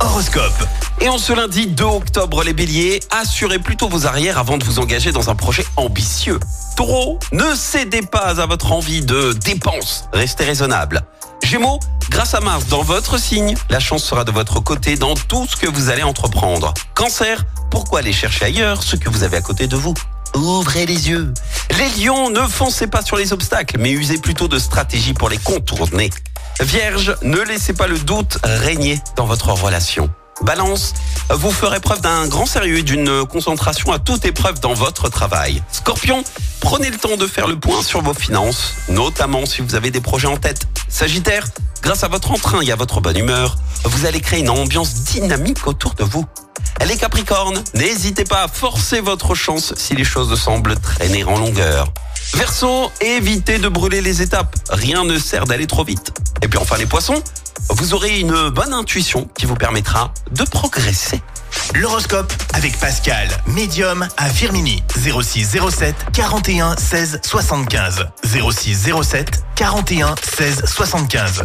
Horoscope. Et en ce lundi 2 octobre, les béliers, assurez plutôt vos arrières avant de vous engager dans un projet ambitieux. Taureau, ne cédez pas à votre envie de dépenses, restez raisonnable. Gémeaux, grâce à Mars dans votre signe, la chance sera de votre côté dans tout ce que vous allez entreprendre. Cancer, pourquoi aller chercher ailleurs ce que vous avez à côté de vous? Ouvrez les yeux. Les lions, ne foncez pas sur les obstacles, mais usez plutôt de stratégies pour les contourner. Vierge, ne laissez pas le doute régner dans votre relation. Balance, vous ferez preuve d'un grand sérieux et d'une concentration à toute épreuve dans votre travail. Scorpion, prenez le temps de faire le point sur vos finances, notamment si vous avez des projets en tête. Sagittaire, grâce à votre entrain et à votre bonne humeur, vous allez créer une ambiance dynamique autour de vous. Les Capricornes, n'hésitez pas à forcer votre chance si les choses semblent traîner en longueur. Verseau, évitez de brûler les étapes, rien ne sert d'aller trop vite. Et puis enfin les poissons, vous aurez une bonne intuition qui vous permettra de progresser. L'horoscope avec Pascal, médium à Firmini. 06 07 41 16 75. 06 07 41 16 75.